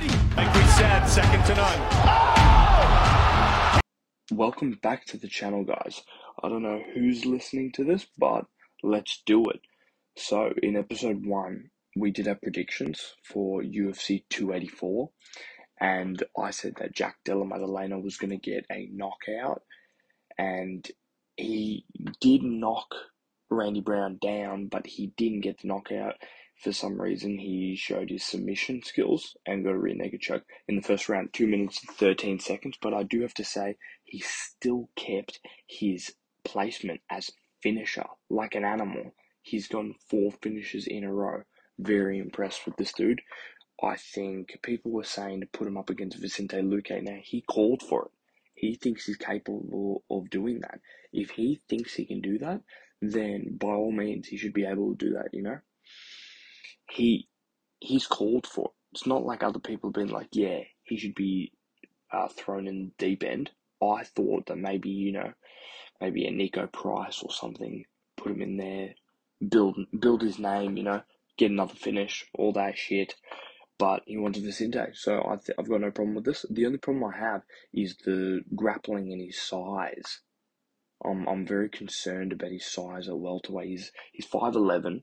body. Like we said, second to none. Oh! Welcome back to the channel, guys. I don't know who's listening to this, but let's do it. So, in episode one, we did our predictions for UFC 284, and I said that Jack Della Maddalena was going to get a knockout, and he did knock Randy Brown down, but he didn't get the knockout. For some reason, he showed his submission skills and got a rear naked choke in the first round, 2 minutes and 13 seconds. But I do have to say, he still kept his placement as finisher, like an animal. He's gotten four finishes in a row. Very impressed with this dude. I think people were saying to put him up against Vicente Luque. Now, he called for it. He thinks he's capable of doing that. If he thinks he can do that, then by all means, he should be able to do that, you know? He he's called for it. It's not like other people have been like, yeah, he should be uh, thrown in the deep end. I thought that maybe you know, maybe a Niko Price or something, put him in there, build build his name, you know, get another finish, all that shit. But he wanted Vicente, so I th- I've got no problem with this. The only problem I have is the grappling and his size. I'm I'm very concerned about his size at welterweight. He's he's five eleven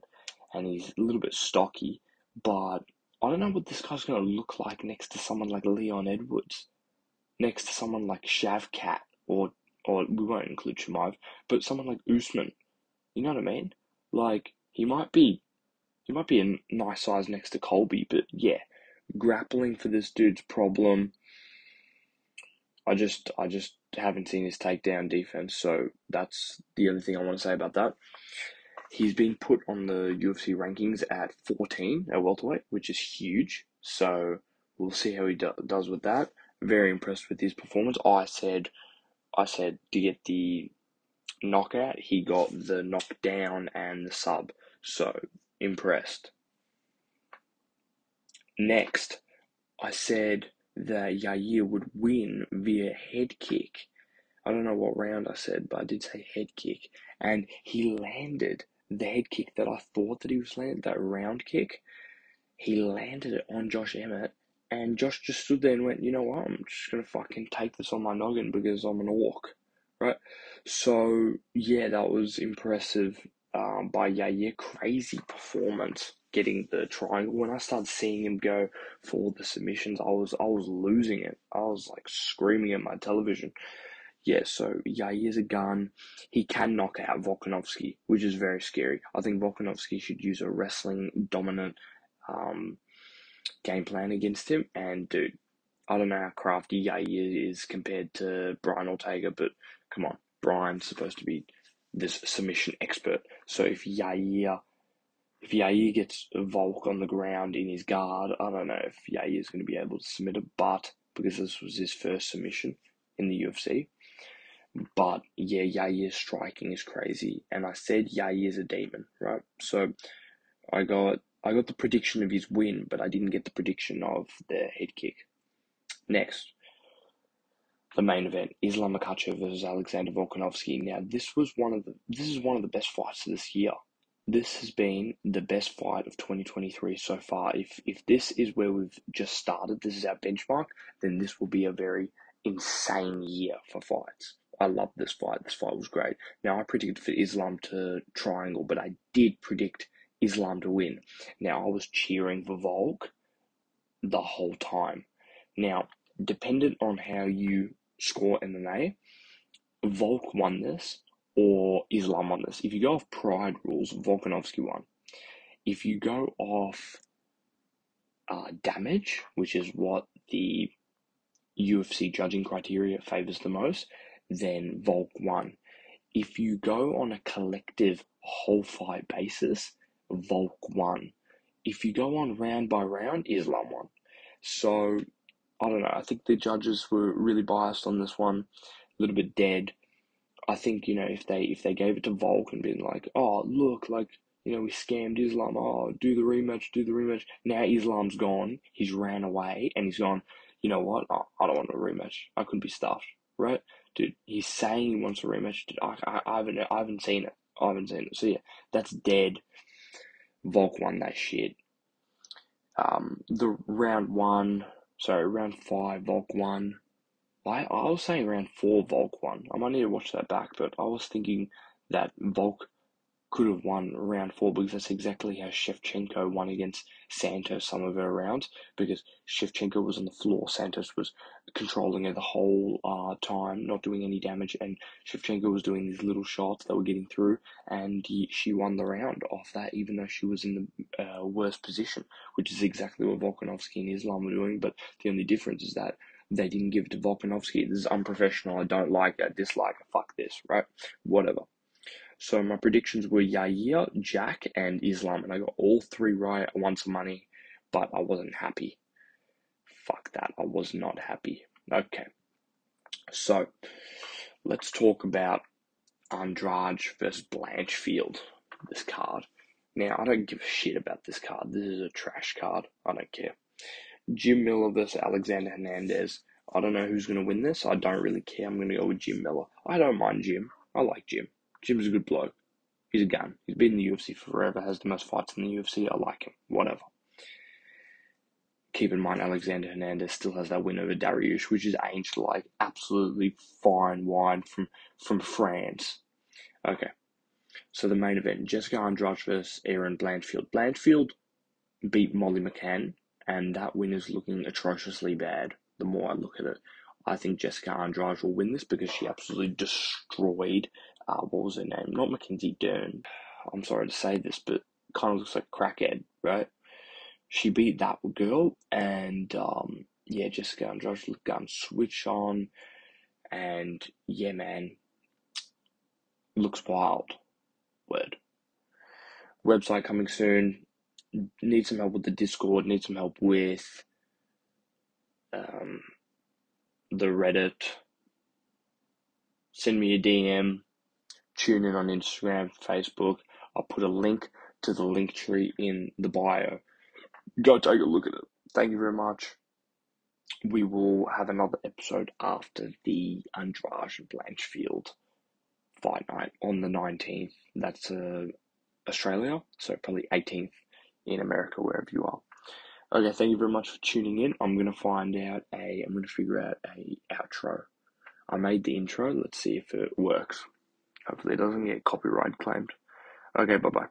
and he's a little bit stocky, but I don't know what this guy's going to look like next to someone like Leon Edwards, next to someone like Shavkat, or or we won't include Chimaev, but someone like Usman. You know what I mean? Like he might be, he might be a nice size next to Colby, but yeah, grappling for this dude's problem. I just I just haven't seen his takedown defense, so that's the only thing I want to say about that. He's been put on the UFC rankings at 14 at welterweight, which is huge. So we'll see how he do- does with that. Very impressed with his performance. I said, I said to get the knockout, he got the knockdown and the sub. So impressed. Next, I said that Yair would win via head kick. I don't know what round I said, but I did say head kick, and he landed the head kick that I thought that he was landing, that round kick, he landed it on Josh Emmett, and Josh just stood there and went, you know what, I'm just gonna fucking take this on my noggin because I'm an orc, right? So yeah, that was impressive um, by Yair. Crazy performance getting the triangle. When I started seeing him go for the submissions, I was I was losing it. I was like screaming at my television yeah, so yeah, is a gun. He can knock out Volkanovski, which is very scary. I think Volkanovski should use a wrestling dominant um, game plan against him. And dude, I don't know how crafty Yair is compared to Brian Ortega, but come on, Brian's supposed to be this submission expert. So if Yair if Yair gets Volk on the ground in his guard, I don't know if Yair is going to be able to submit a butt because this was his first submission in the UFC. But yeah, Yair's striking is crazy, and I said Yair's a demon, right? So I got I got the prediction of his win, but I didn't get the prediction of the head kick. Next, the main event: Islam Makhachev versus Alexander Volkanovski. Now, this was one of the this is one of the best fights of this year. This has been the best fight of 2023 so far. If if this is where we've just started, this is our benchmark, then this will be a very insane year for fights. I love this fight. This fight was great. Now I predicted for Islam to triangle, but I did predict Islam to win. Now I was cheering for Volk the whole time. Now, dependent on how you score MMA, Volk won this or Islam won this. If you go off pride rules, Volkanovski won. If you go off uh, damage, which is what the UFC judging criteria favors the most, then Volk 1. If you go on a collective whole fight basis, Volk 1. If you go on round by round, Islam 1. So I don't know. I think the judges were really biased on this one, a little bit dead. I think you know if they if they gave it to Volk and been like, oh look, like you know we scammed Islam. Oh, do the rematch, do the rematch. Now Islam's gone. He's ran away and he's gone. You know what? Oh, I don't want a rematch. I couldn't be stuffed, right? Dude, he's saying he wants a rematch. Dude, I, I, I haven't, I haven't seen it. I haven't seen it. So yeah, that's dead. Volk won that shit. Um, the round one, sorry, round five, Volk won. I, I was saying round four, Volk won. I might need to watch that back, but I was thinking that Volk could have won round four because that's exactly how Shevchenko won against Santos some of her rounds because Shevchenko was on the floor, Santos was controlling her the whole uh, time, not doing any damage, and Shevchenko was doing these little shots that were getting through, and he, she won the round off that, even though she was in the uh, worst position, which is exactly what Volkanovski and Islam were doing. But the only difference is that they didn't give it to Volkanovski. This is unprofessional. I don't like it. I dislike it. Fuck this, right? Whatever. So my predictions were Yair, Jack, and Islam, and I got all three right. I won some money, but I wasn't happy. Fuck that. I was not happy. Okay. So let's talk about Andrade versus Blanchfield. This card. Now I don't give a shit about this card. This is a trash card. I don't care. Jim Miller versus Alexander Hernandez. I don't know who's going to win this. I don't really care. I'm going to go with Jim Miller. I don't mind Jim. I like Jim. Jim's a good bloke. He's a gun. He's been in the UFC forever, has the most fights in the UFC. I like him. Whatever. Keep in mind, Alexander Hernandez still has that win over Dariush, which is aged like absolutely fine wine from, from France. Okay. So the main event, Jessica Andrade versus Erin Blanchfield. Blanchfield beat Molly McCann, and that win is looking atrociously bad the more I look at it. I think Jessica Andrade will win this because she absolutely destroyed uh, what was her name? Not Mackenzie Dern. I'm sorry to say this, but kind of looks like crackhead, right? She beat that girl, and um, yeah, Jessica and Andrade gun switch on, and yeah, man, looks wild. Word. Website coming soon. Need some help with the Discord. Need some help with um, the Reddit. Send me a DM tune in on Instagram, Facebook. I'll put a link to the link tree in the bio. Go take a look at it. Thank you very much. We will have another episode after the Andrade and Blanchfield fight night on the 19th. That's uh, Australia, so probably 18th in America, wherever you are. Okay, thank you very much for tuning in. I'm gonna find out a, I'm gonna figure out a outro. I made the intro. Let's see if it works. Hopefully it doesn't get copyright claimed. Okay, bye bye.